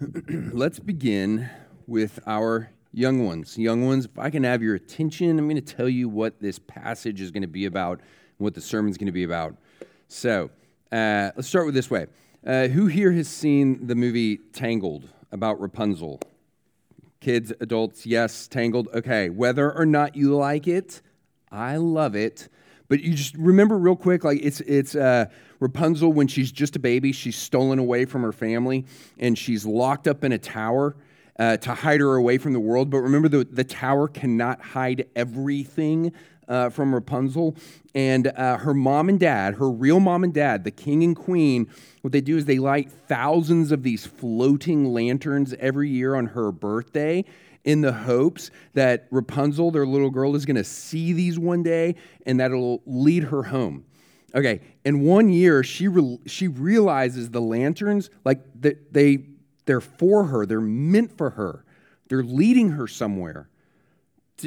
let's begin with our young ones. Young ones, if I can have your attention, I'm going to tell you what this passage is going to be about what the sermon's going to be about. So, uh, let's start with this way. Uh, who here has seen the movie Tangled about Rapunzel? Kids, adults, yes, Tangled. Okay, whether or not you like it, I love it. But you just remember real quick, like it's it's uh, Rapunzel when she's just a baby, she's stolen away from her family and she's locked up in a tower uh, to hide her away from the world. But remember, the, the tower cannot hide everything uh, from Rapunzel. And uh, her mom and dad, her real mom and dad, the king and queen, what they do is they light thousands of these floating lanterns every year on her birthday in the hopes that Rapunzel, their little girl, is going to see these one day and that it'll lead her home. Okay, in one year, she, re- she realizes the lanterns, like that they, they're for her, they're meant for her, they're leading her somewhere.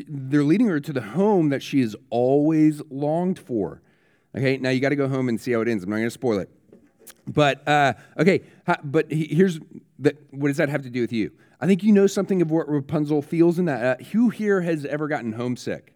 They're leading her to the home that she has always longed for. Okay, now you got to go home and see how it ends. I'm not going to spoil it. But, uh, okay, but here's the, what does that have to do with you? I think you know something of what Rapunzel feels in that. Uh, who here has ever gotten homesick?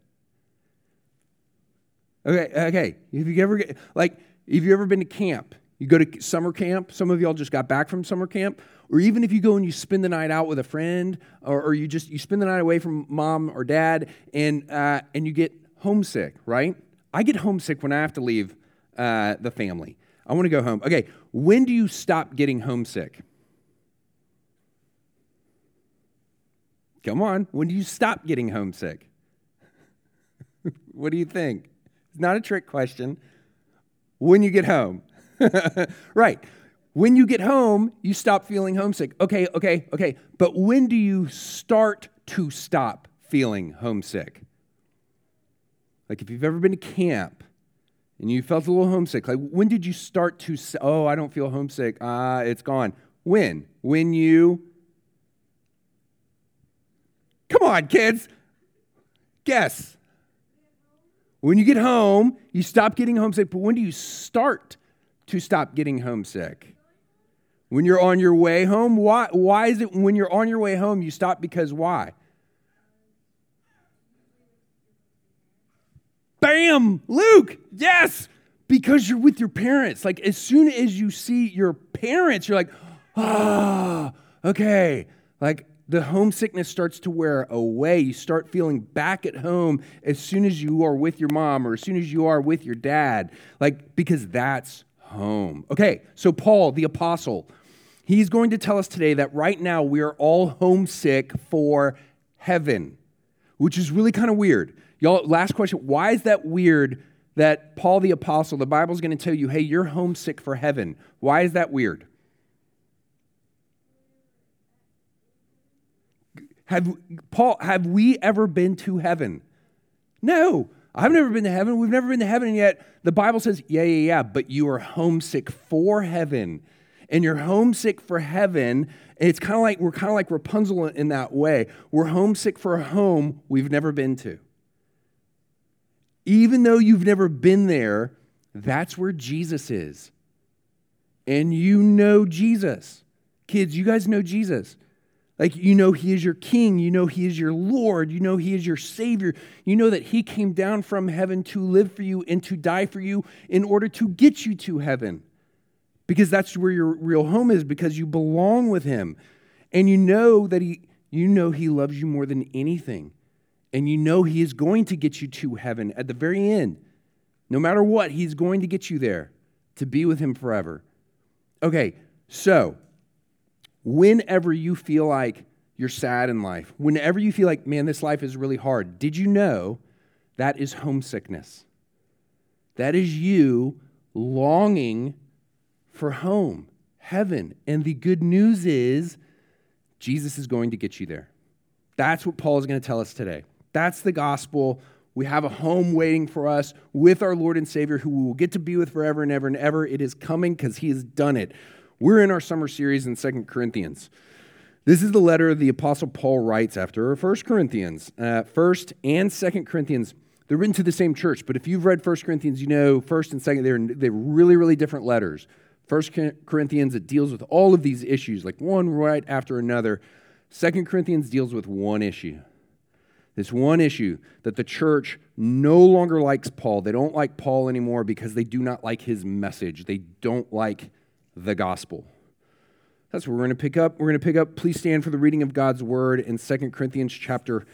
Okay, okay. If you ever, get, like, have you ever been to camp? You go to summer camp. Some of y'all just got back from summer camp or even if you go and you spend the night out with a friend, or, or you just you spend the night away from mom or dad, and uh, and you get homesick, right? I get homesick when I have to leave uh, the family. I want to go home. Okay, when do you stop getting homesick? Come on, when do you stop getting homesick? what do you think? It's not a trick question. When you get home. right. When you get home, you stop feeling homesick. Okay, okay, okay. But when do you start to stop feeling homesick? Like if you've ever been to camp and you felt a little homesick, like when did you start to say, oh, I don't feel homesick. Ah, it's gone. When? When you Come on, kids. Guess. When you get home, you stop getting homesick, but when do you start to stop getting homesick? When you're on your way home, why, why is it when you're on your way home you stop because why? Bam! Luke, yes! Because you're with your parents. Like as soon as you see your parents, you're like, ah, oh, okay. Like the homesickness starts to wear away. You start feeling back at home as soon as you are with your mom or as soon as you are with your dad. Like, because that's home. Okay, so Paul, the apostle, He's going to tell us today that right now we are all homesick for heaven, which is really kind of weird. Y'all, last question why is that weird that Paul the Apostle, the Bible's going to tell you, hey, you're homesick for heaven? Why is that weird? Have, Paul, have we ever been to heaven? No. I've never been to heaven. We've never been to heaven yet. The Bible says, yeah, yeah, yeah, but you are homesick for heaven and you're homesick for heaven. It's kind of like we're kind of like Rapunzel in that way. We're homesick for a home we've never been to. Even though you've never been there, that's where Jesus is. And you know Jesus. Kids, you guys know Jesus. Like, you know, He is your King. You know, He is your Lord. You know, He is your Savior. You know that He came down from heaven to live for you and to die for you in order to get you to heaven because that's where your real home is because you belong with him and you know that he you know he loves you more than anything and you know he is going to get you to heaven at the very end no matter what he's going to get you there to be with him forever okay so whenever you feel like you're sad in life whenever you feel like man this life is really hard did you know that is homesickness that is you longing for home, heaven. And the good news is, Jesus is going to get you there. That's what Paul is going to tell us today. That's the gospel. We have a home waiting for us with our Lord and Savior who we will get to be with forever and ever and ever. It is coming because he has done it. We're in our summer series in Second Corinthians. This is the letter the Apostle Paul writes after First Corinthians. Uh, First and Second Corinthians, they're written to the same church, but if you've read First Corinthians, you know First and Second, they're, they're really, really different letters. First Corinthians, it deals with all of these issues, like one right after another. Second Corinthians deals with one issue. This one issue that the church no longer likes Paul. They don't like Paul anymore because they do not like his message. They don't like the gospel. That's what we're going to pick up. We're going to pick up, please stand for the reading of God's word in Second Corinthians chapter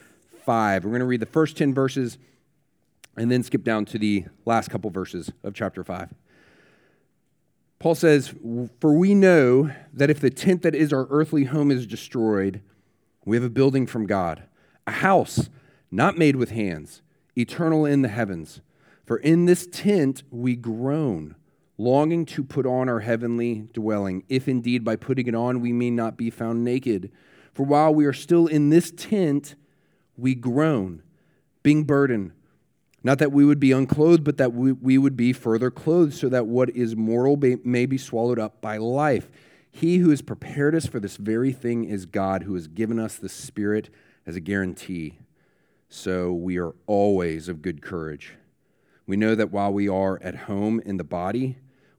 5. We're going to read the first 10 verses and then skip down to the last couple verses of chapter 5. Paul says, For we know that if the tent that is our earthly home is destroyed, we have a building from God, a house not made with hands, eternal in the heavens. For in this tent we groan, longing to put on our heavenly dwelling, if indeed by putting it on we may not be found naked. For while we are still in this tent, we groan, being burdened not that we would be unclothed, but that we, we would be further clothed, so that what is mortal may, may be swallowed up by life. He who has prepared us for this very thing is God, who has given us the Spirit as a guarantee. So we are always of good courage. We know that while we are at home in the body,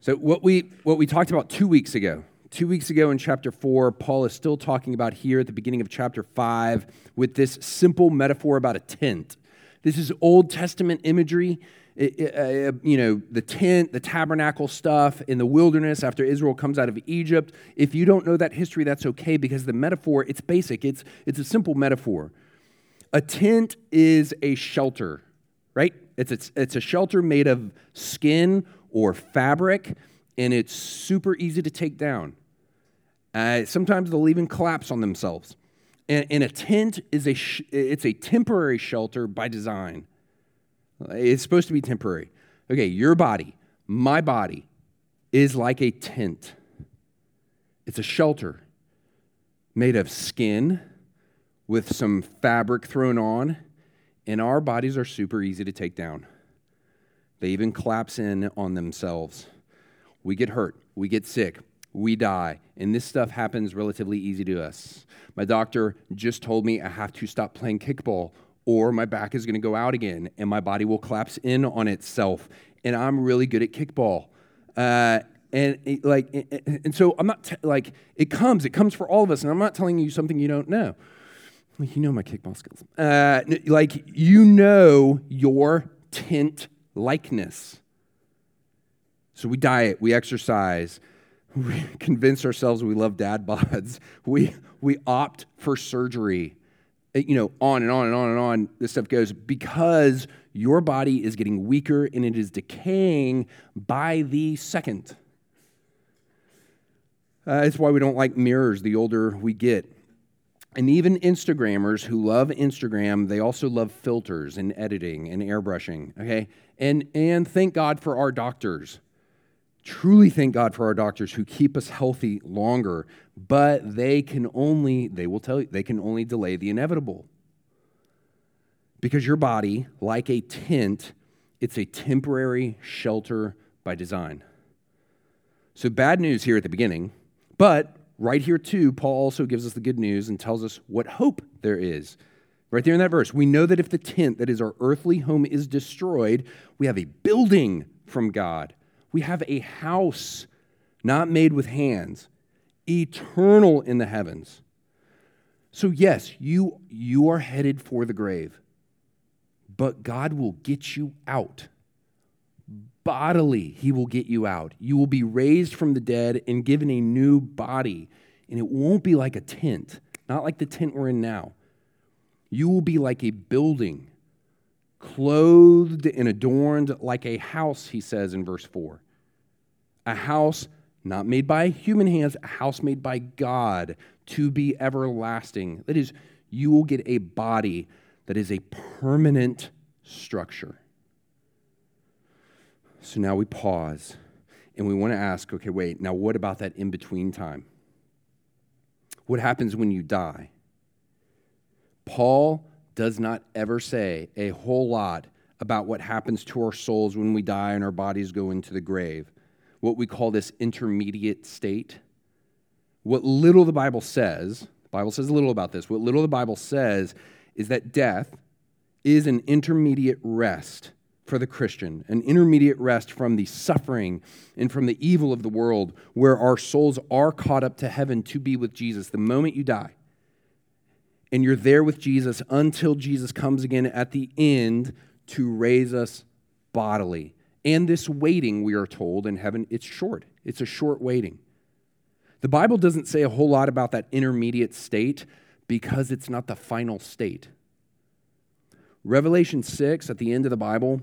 So, what we, what we talked about two weeks ago Two weeks ago in chapter 4, Paul is still talking about here at the beginning of chapter 5 with this simple metaphor about a tent. This is Old Testament imagery. It, it, uh, you know, the tent, the tabernacle stuff in the wilderness after Israel comes out of Egypt. If you don't know that history, that's okay because the metaphor, it's basic. It's, it's a simple metaphor. A tent is a shelter, right? It's, it's, it's a shelter made of skin or fabric, and it's super easy to take down. Uh, sometimes they'll even collapse on themselves. And, and a tent is a sh- it's a temporary shelter by design. It's supposed to be temporary. Okay, your body, my body, is like a tent. It's a shelter made of skin with some fabric thrown on, and our bodies are super easy to take down. They even collapse in on themselves. We get hurt, we get sick, we die. And this stuff happens relatively easy to us. My doctor just told me I have to stop playing kickball or my back is going to go out again and my body will collapse in on itself. And I'm really good at kickball. Uh, and it, like, and so I'm not t- like it comes. It comes for all of us, and I'm not telling you something you don't know. You know my kickball skills. Uh, like you know your tent likeness. So we diet, we exercise, we convince ourselves we love dad bods. We, we opt for surgery. You know, on and on and on and on, this stuff goes because your body is getting weaker and it is decaying by the second. Uh, that's why we don't like mirrors the older we get. And even Instagrammers who love Instagram, they also love filters and editing and airbrushing, okay? And, and thank God for our doctors truly thank God for our doctors who keep us healthy longer, but they can only, they will tell you, they can only delay the inevitable. Because your body, like a tent, it's a temporary shelter by design. So, bad news here at the beginning, but right here too, Paul also gives us the good news and tells us what hope there is. Right there in that verse, we know that if the tent that is our earthly home is destroyed, we have a building from God we have a house not made with hands, eternal in the heavens. So, yes, you, you are headed for the grave, but God will get you out. bodily, he will get you out. You will be raised from the dead and given a new body. And it won't be like a tent, not like the tent we're in now. You will be like a building, clothed and adorned like a house, he says in verse 4. A house not made by human hands, a house made by God to be everlasting. That is, you will get a body that is a permanent structure. So now we pause and we want to ask okay, wait, now what about that in between time? What happens when you die? Paul does not ever say a whole lot about what happens to our souls when we die and our bodies go into the grave, what we call this intermediate state. What little the Bible says, the Bible says a little about this, what little the Bible says is that death is an intermediate rest for the Christian, an intermediate rest from the suffering and from the evil of the world, where our souls are caught up to heaven to be with Jesus the moment you die. And you're there with Jesus until Jesus comes again at the end to raise us bodily. And this waiting, we are told in heaven, it's short. It's a short waiting. The Bible doesn't say a whole lot about that intermediate state because it's not the final state. Revelation 6, at the end of the Bible,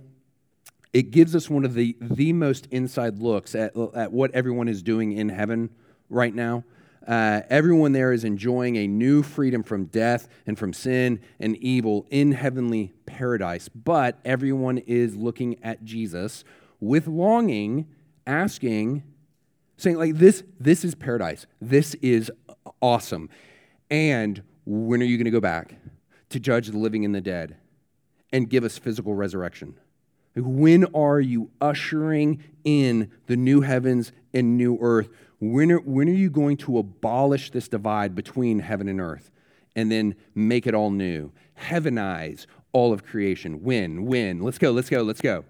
it gives us one of the, the most inside looks at, at what everyone is doing in heaven right now. Uh, everyone there is enjoying a new freedom from death and from sin and evil in heavenly paradise. But everyone is looking at Jesus with longing, asking, saying, like, this, this is paradise. This is awesome. And when are you going to go back to judge the living and the dead and give us physical resurrection? When are you ushering in the new heavens and new earth? When are, when are you going to abolish this divide between heaven and earth and then make it all new? Heavenize all of creation. When? When? Let's go, let's go, let's go.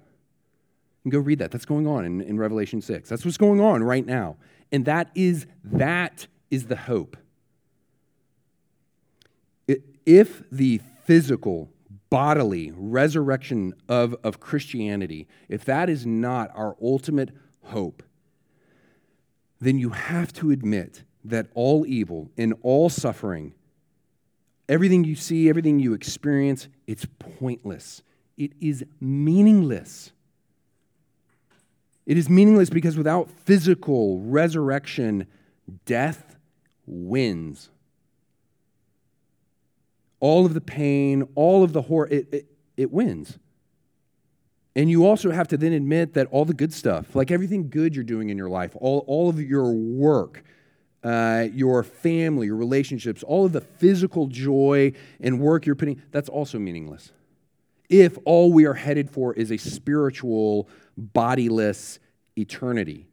And go read that. That's going on in, in Revelation 6. That's what's going on right now. And that is that is the hope. If the physical bodily resurrection of, of Christianity, if that is not our ultimate hope, then you have to admit that all evil and all suffering, everything you see, everything you experience, it's pointless. It is meaningless. It is meaningless because without physical resurrection, death wins all of the pain, all of the horror, it, it, it wins. And you also have to then admit that all the good stuff, like everything good you're doing in your life, all, all of your work, uh, your family, your relationships, all of the physical joy and work you're putting, that's also meaningless. If all we are headed for is a spiritual, bodiless eternity,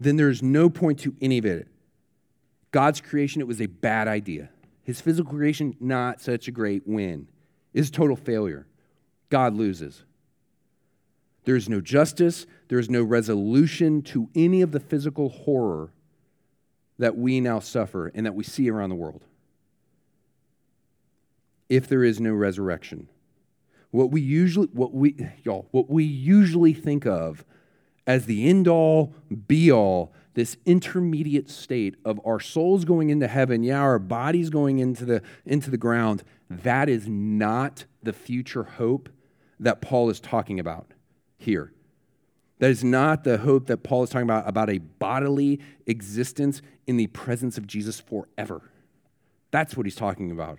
then there's no point to any of it. God's creation, it was a bad idea. His physical creation, not such a great win. Is total failure. God loses. There is no justice, there is no resolution to any of the physical horror that we now suffer and that we see around the world. If there is no resurrection. What we usually what we y'all, what we usually think of as the end all be all this intermediate state of our souls going into heaven, yeah, our bodies going into the, into the ground, that is not the future hope that Paul is talking about here. That is not the hope that Paul is talking about, about a bodily existence in the presence of Jesus forever. That's what he's talking about.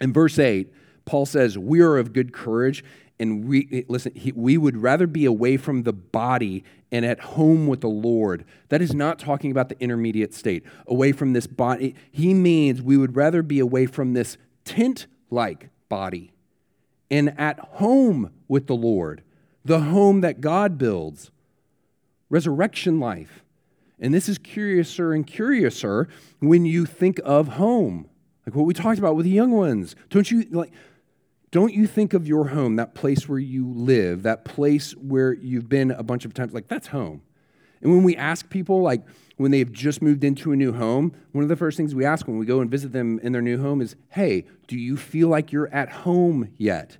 In verse 8, Paul says, We are of good courage, and we listen he, we would rather be away from the body and at home with the lord that is not talking about the intermediate state away from this body he means we would rather be away from this tent like body and at home with the lord the home that god builds resurrection life and this is curiouser and curiouser when you think of home like what we talked about with the young ones don't you like don't you think of your home, that place where you live, that place where you've been a bunch of times, like that's home. And when we ask people, like when they've just moved into a new home, one of the first things we ask when we go and visit them in their new home is, hey, do you feel like you're at home yet?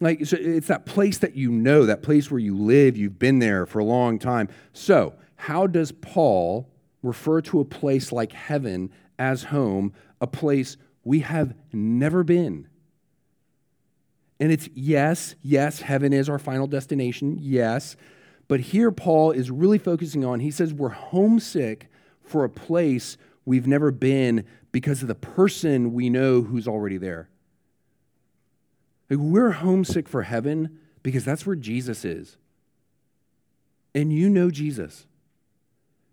Like, so it's that place that you know, that place where you live, you've been there for a long time. So, how does Paul refer to a place like heaven as home, a place we have never been? And it's yes, yes, heaven is our final destination, yes. But here Paul is really focusing on, he says we're homesick for a place we've never been because of the person we know who's already there. Like we're homesick for heaven because that's where Jesus is. And you know Jesus.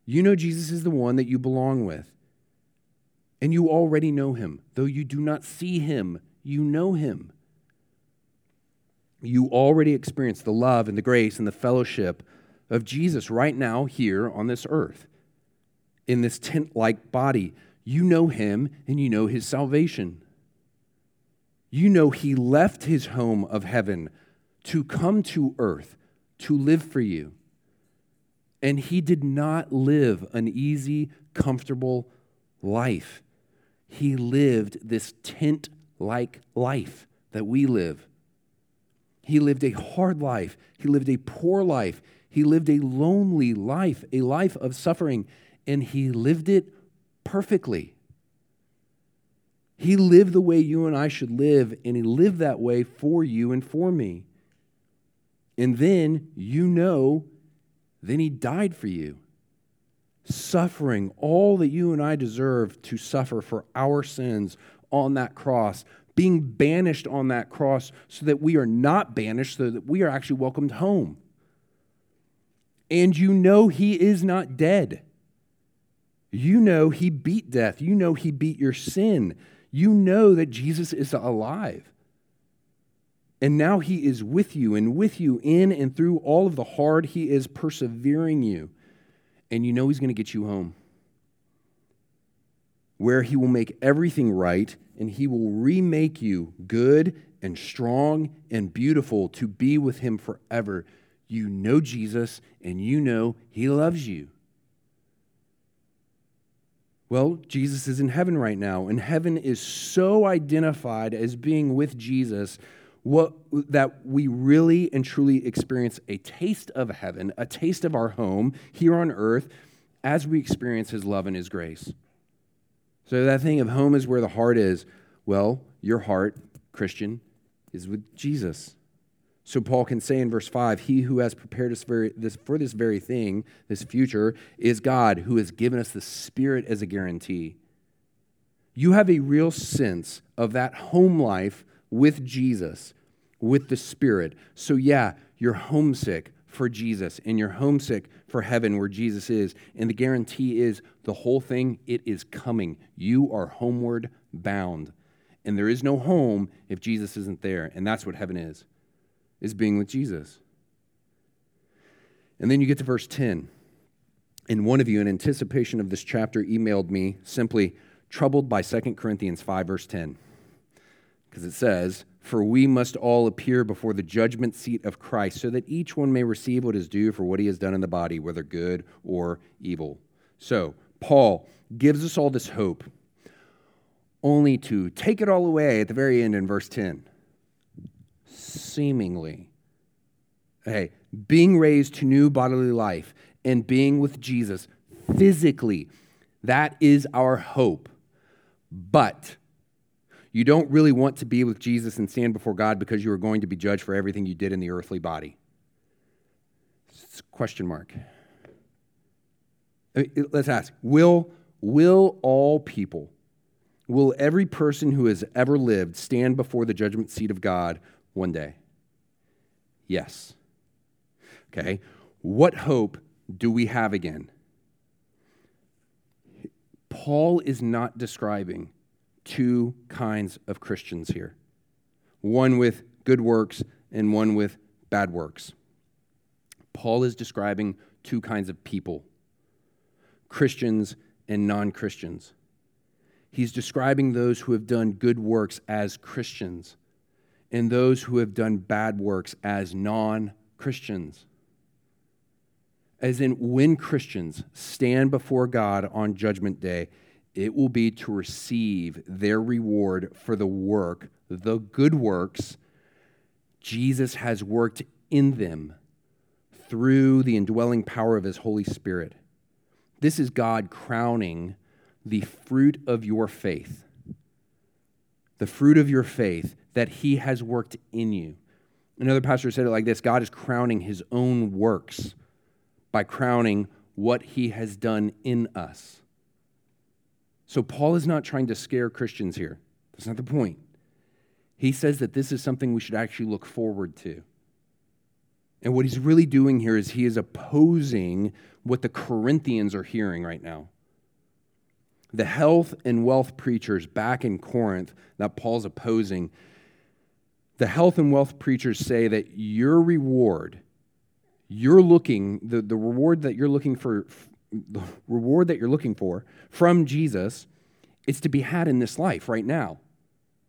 You know Jesus is the one that you belong with. And you already know him. Though you do not see him, you know him. You already experience the love and the grace and the fellowship of Jesus right now here on this earth, in this tent like body. You know him and you know his salvation. You know he left his home of heaven to come to earth to live for you. And he did not live an easy, comfortable life. He lived this tent like life that we live. He lived a hard life. He lived a poor life. He lived a lonely life, a life of suffering, and he lived it perfectly. He lived the way you and I should live, and He lived that way for you and for me. And then you know, then He died for you, suffering all that you and I deserve to suffer for our sins on that cross, being banished on that cross so that we are not banished, so that we are actually welcomed home. And you know He is not dead. You know He beat death. You know He beat your sin you know that Jesus is alive. And now he is with you and with you in and through all of the hard. He is persevering you. And you know he's going to get you home, where he will make everything right and he will remake you good and strong and beautiful to be with him forever. You know Jesus and you know he loves you. Well, Jesus is in heaven right now, and heaven is so identified as being with Jesus what, that we really and truly experience a taste of heaven, a taste of our home here on earth as we experience his love and his grace. So, that thing of home is where the heart is. Well, your heart, Christian, is with Jesus. So Paul can say in verse 5 He who has prepared us for this, for this very thing, this future, is God who has given us the Spirit as a guarantee. You have a real sense of that home life with Jesus, with the Spirit. So, yeah, you're homesick for Jesus and you're homesick for heaven where Jesus is. And the guarantee is the whole thing, it is coming. You are homeward bound. And there is no home if Jesus isn't there. And that's what heaven is is being with Jesus. And then you get to verse 10. And one of you, in anticipation of this chapter, emailed me simply, troubled by 2 Corinthians 5, verse 10. Because it says, For we must all appear before the judgment seat of Christ, so that each one may receive what is due for what he has done in the body, whether good or evil. So, Paul gives us all this hope, only to take it all away at the very end in verse 10 seemingly. Hey, being raised to new bodily life and being with Jesus physically, that is our hope. But you don't really want to be with Jesus and stand before God because you are going to be judged for everything you did in the earthly body. Question mark. Let's ask Will, will all people, will every person who has ever lived stand before the judgment seat of God one day? Yes. Okay. What hope do we have again? Paul is not describing two kinds of Christians here one with good works and one with bad works. Paul is describing two kinds of people Christians and non Christians. He's describing those who have done good works as Christians and those who have done bad works as non Christians. As in, when Christians stand before God on Judgment Day, it will be to receive their reward for the work, the good works Jesus has worked in them through the indwelling power of his Holy Spirit. This is God crowning the fruit of your faith. The fruit of your faith that he has worked in you. Another pastor said it like this God is crowning his own works by crowning what he has done in us. So, Paul is not trying to scare Christians here. That's not the point. He says that this is something we should actually look forward to. And what he's really doing here is he is opposing what the Corinthians are hearing right now. The health and wealth preachers back in Corinth that Paul's opposing, the health and wealth preachers say that your reward, you're looking, the, the reward that you're looking for, the reward that you're looking for from Jesus is to be had in this life right now.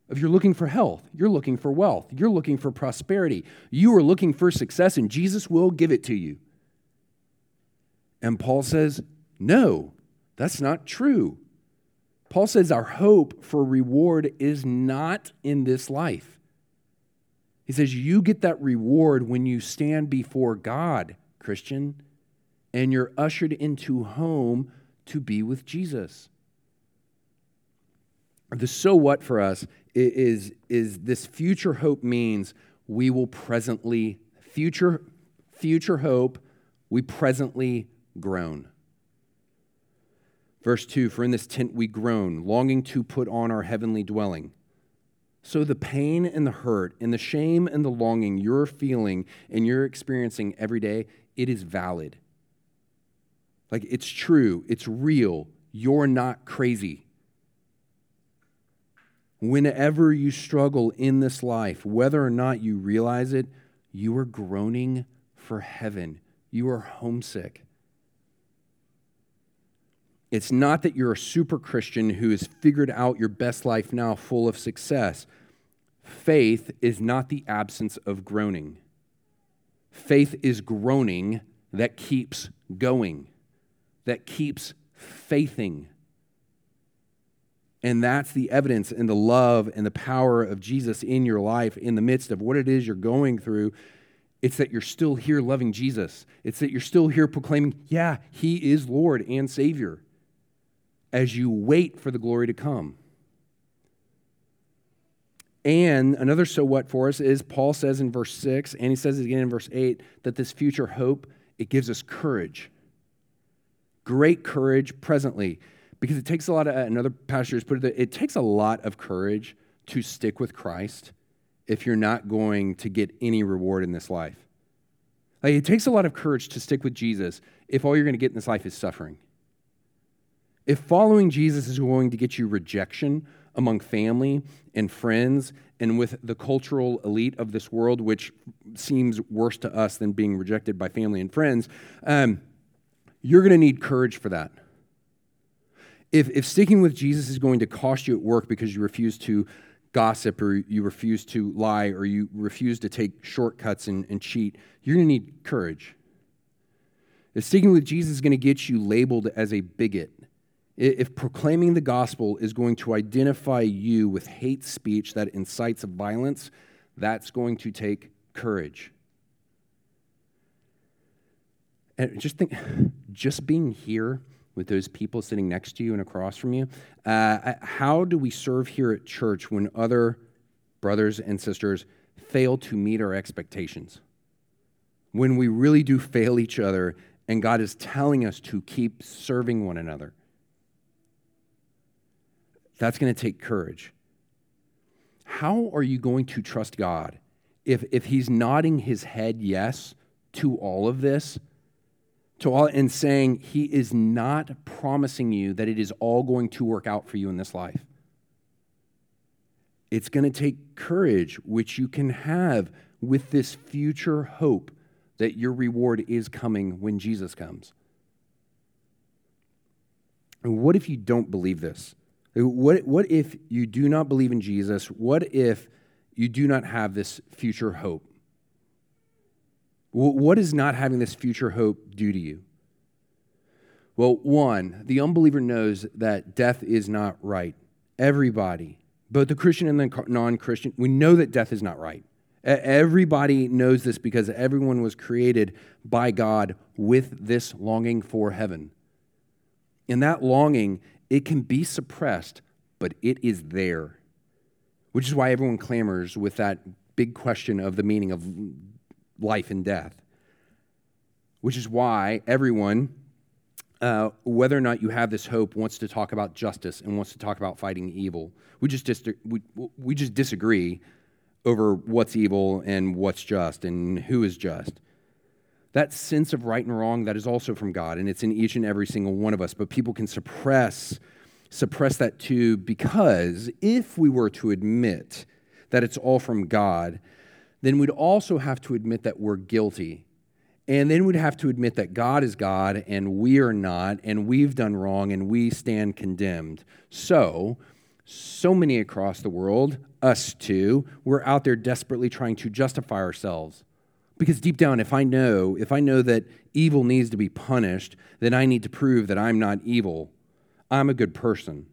If you're looking for health, you're looking for wealth, you're looking for prosperity, you are looking for success, and Jesus will give it to you. And Paul says, No, that's not true. Paul says our hope for reward is not in this life. He says you get that reward when you stand before God, Christian, and you're ushered into home to be with Jesus the so what for us is, is this future hope means we will presently, future, future hope, we presently groan. Verse 2 For in this tent we groan, longing to put on our heavenly dwelling. So the pain and the hurt and the shame and the longing you're feeling and you're experiencing every day, it is valid. Like it's true, it's real. You're not crazy. Whenever you struggle in this life, whether or not you realize it, you are groaning for heaven. You are homesick. It's not that you're a super Christian who has figured out your best life now full of success. Faith is not the absence of groaning. Faith is groaning that keeps going, that keeps faithing. And that's the evidence and the love and the power of Jesus in your life in the midst of what it is you're going through. It's that you're still here loving Jesus. It's that you're still here proclaiming, yeah, He is Lord and Savior as you wait for the glory to come. And another so what for us is Paul says in verse 6, and he says it again in verse 8, that this future hope, it gives us courage. Great courage presently because it takes a lot of, uh, another pastor has put it, it takes a lot of courage to stick with Christ if you're not going to get any reward in this life. Like, it takes a lot of courage to stick with Jesus if all you're going to get in this life is suffering. If following Jesus is going to get you rejection among family and friends and with the cultural elite of this world, which seems worse to us than being rejected by family and friends, um, you're going to need courage for that if, if sticking with Jesus is going to cost you at work because you refuse to gossip or you refuse to lie or you refuse to take shortcuts and, and cheat, you're going to need courage. If sticking with Jesus is going to get you labeled as a bigot, if proclaiming the gospel is going to identify you with hate speech that incites violence, that's going to take courage. And just think, just being here with those people sitting next to you and across from you. Uh, how do we serve here at church when other brothers and sisters fail to meet our expectations? When we really do fail each other and God is telling us to keep serving one another? That's going to take courage. How are you going to trust God if, if He's nodding His head yes to all of this? to all and saying he is not promising you that it is all going to work out for you in this life. It's going to take courage, which you can have with this future hope that your reward is coming when Jesus comes. And what if you don't believe this? What, what if you do not believe in Jesus? What if you do not have this future hope? What does not having this future hope do to you? Well, one, the unbeliever knows that death is not right. Everybody, both the Christian and the non Christian, we know that death is not right. Everybody knows this because everyone was created by God with this longing for heaven. And that longing, it can be suppressed, but it is there. Which is why everyone clamors with that big question of the meaning of life and death. Which is why everyone, uh, whether or not you have this hope, wants to talk about justice and wants to talk about fighting evil. We just, dis- we, we just disagree over what's evil and what's just and who is just. That sense of right and wrong, that is also from God, and it's in each and every single one of us. But people can suppress, suppress that too, because if we were to admit that it's all from God, then we'd also have to admit that we're guilty. And then we'd have to admit that God is God and we are not, and we've done wrong and we stand condemned. So, so many across the world, us too, we're out there desperately trying to justify ourselves. Because deep down, if I know, if I know that evil needs to be punished, then I need to prove that I'm not evil. I'm a good person.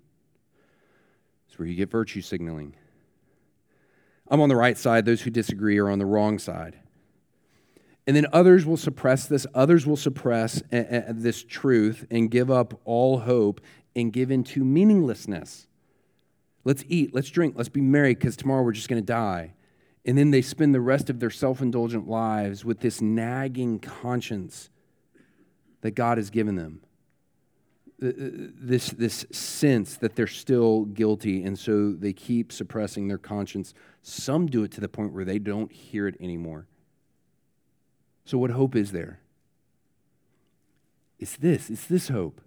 It's where you get virtue signaling. I'm on the right side, those who disagree are on the wrong side. And then others will suppress this, others will suppress eh, eh, eh, this truth and give up all hope and give in to meaninglessness. Let's eat, let's drink, let's be merry because tomorrow we're just going to die. And then they spend the rest of their self indulgent lives with this nagging conscience that God has given them. Uh, uh, this, this sense that they're still guilty, and so they keep suppressing their conscience. Some do it to the point where they don't hear it anymore. So, what hope is there? It's this, it's this hope.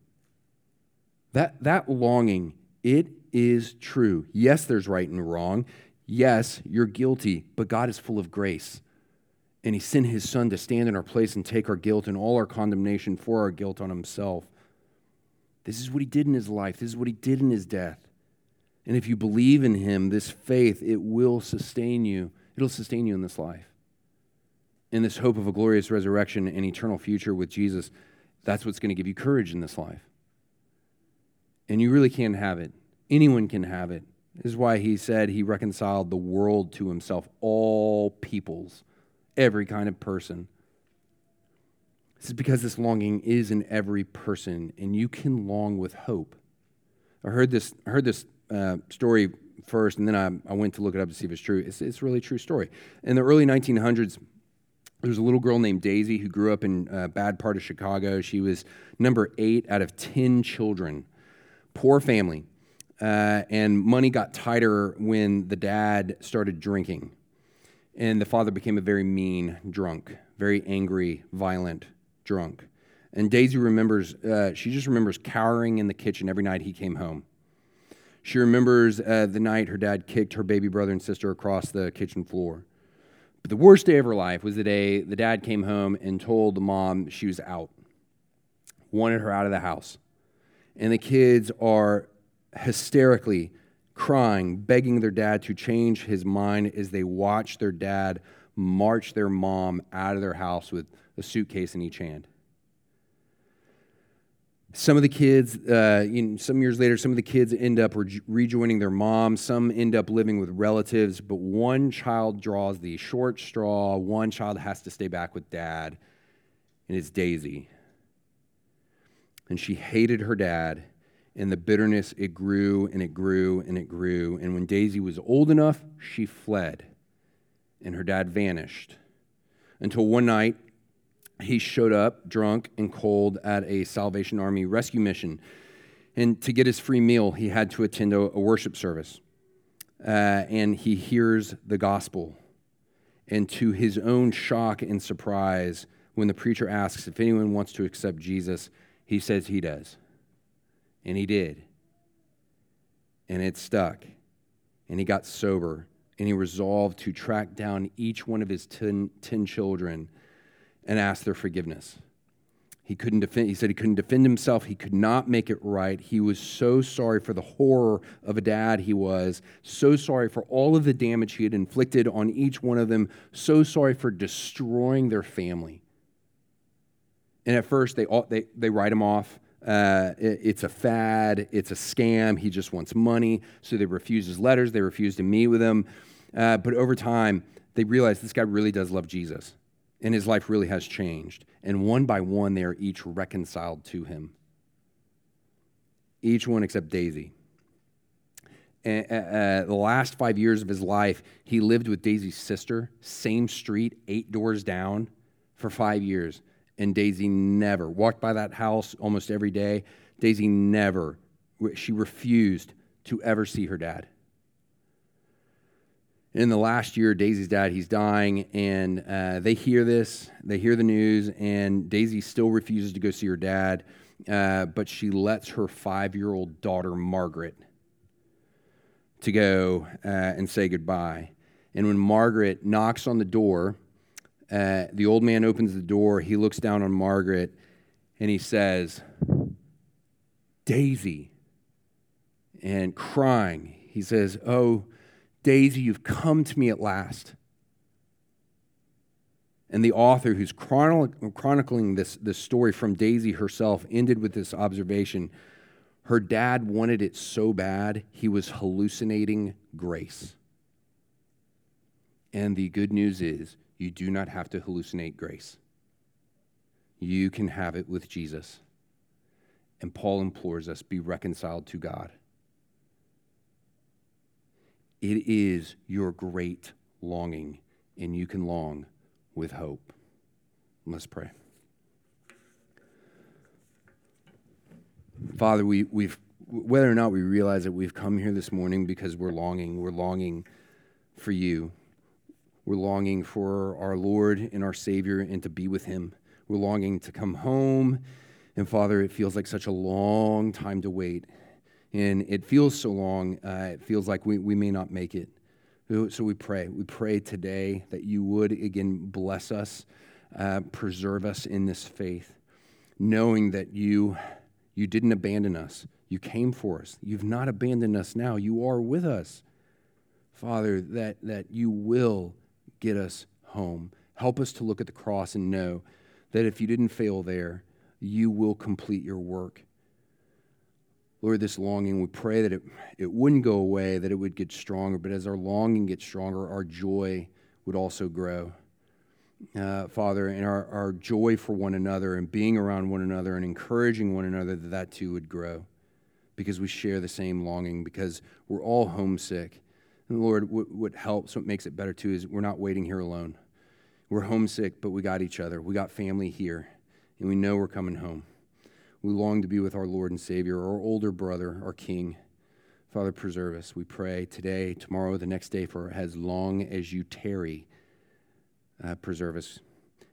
That, that longing, it is true. Yes, there's right and wrong. Yes, you're guilty, but God is full of grace. And He sent His Son to stand in our place and take our guilt and all our condemnation for our guilt on Himself. This is what He did in His life, this is what He did in His death. And if you believe in Him, this faith, it will sustain you. It'll sustain you in this life. In this hope of a glorious resurrection and eternal future with Jesus, that's what's going to give you courage in this life. And you really can have it. Anyone can have it. This is why he said he reconciled the world to himself, all peoples, every kind of person. This is because this longing is in every person, and you can long with hope. I heard this, I heard this uh, story first, and then I, I went to look it up to see if it's true. It's, it's a really true story. In the early 1900s, there was a little girl named Daisy who grew up in a bad part of Chicago. She was number eight out of 10 children. Poor family uh, and money got tighter when the dad started drinking. And the father became a very mean drunk, very angry, violent drunk. And Daisy remembers, uh, she just remembers cowering in the kitchen every night he came home. She remembers uh, the night her dad kicked her baby brother and sister across the kitchen floor. But the worst day of her life was the day the dad came home and told the mom she was out, wanted her out of the house. And the kids are hysterically crying, begging their dad to change his mind as they watch their dad march their mom out of their house with a suitcase in each hand. Some of the kids, uh, you know, some years later, some of the kids end up re- rejoining their mom. Some end up living with relatives, but one child draws the short straw. One child has to stay back with dad, and it's Daisy. And she hated her dad and the bitterness, it grew and it grew and it grew. And when Daisy was old enough, she fled, and her dad vanished. Until one night, he showed up drunk and cold at a Salvation Army rescue mission. And to get his free meal, he had to attend a, worship service. Uh, and he hears the gospel. And to his own shock and surprise, when the preacher asks if anyone wants to accept Jesus, he says he does. And he did. And it stuck. And he got sober. And he resolved to track down each one of his ten, ten children and ask their forgiveness. He couldn't defend, he said he couldn't defend himself. He could not make it right. He was so sorry for the horror of a dad he was, so sorry for all of the damage he had inflicted on each one of them, so sorry for destroying their family. And at first, they, all, they, they write him off uh, it, it's a fad, it's a scam, he just wants money. So they refuse his letters, they refuse to meet with him. Uh, but over time, they realize this guy really does love Jesus and his life really has changed. And one by one, they are each reconciled to him. Each one except Daisy. And, uh, the last five years of his life, he lived with Daisy's sister, same street, eight doors down, for five years. And Daisy never walked by that house almost every day. Daisy never, she refused to ever see her dad in the last year, Daisy's dad, he's dying, and uh, they hear this, they hear the news, and Daisy still refuses to go see her dad, uh, but she lets her five year old daughter, Margaret, to go uh, and say goodbye. And when Margaret knocks on the door, uh, the old man opens the door, he looks down on Margaret, and he says, Daisy. And crying, he says, Oh, Daisy, you've come to me at last. And the author who's chronicling this, this story from Daisy herself ended with this observation. Her dad wanted it so bad, he was hallucinating grace. And the good news is, you do not have to hallucinate grace. You can have it with Jesus. And Paul implores us be reconciled to God. It is your great longing, and you can long with hope. Let's pray. Father, we, we've, whether or not we realize it, we've come here this morning because we're longing. We're longing for you. We're longing for our Lord and our Savior and to be with Him. We're longing to come home. And Father, it feels like such a long time to wait and it feels so long, uh, it feels like we, we may not make it. So we pray. We pray today that you would, again, bless us, uh, preserve us in this faith, knowing that you, you didn't abandon us. You came for us. You've not abandoned us now. You are with us. Father, that, that you will get us home. Help us to look at the cross and know that if you didn't fail there, you will complete your work Lord, this longing, we pray that it, it wouldn't go away, that it would get stronger, but as our longing gets stronger, our joy would also grow. Uh, Father, and our, our joy for one another and being around one another and encouraging one another, that that too would grow because we share the same longing, because we're all homesick. And Lord, what, what helps, what makes it better too, is we're not waiting here alone. We're homesick, but we got each other. We got family here, and we know we're coming home. We long to be with our Lord and Savior, our older brother, our King. Father, preserve us. We pray today, tomorrow, the next day, for as long as you tarry, uh, preserve us.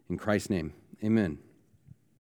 In Christ's name, amen.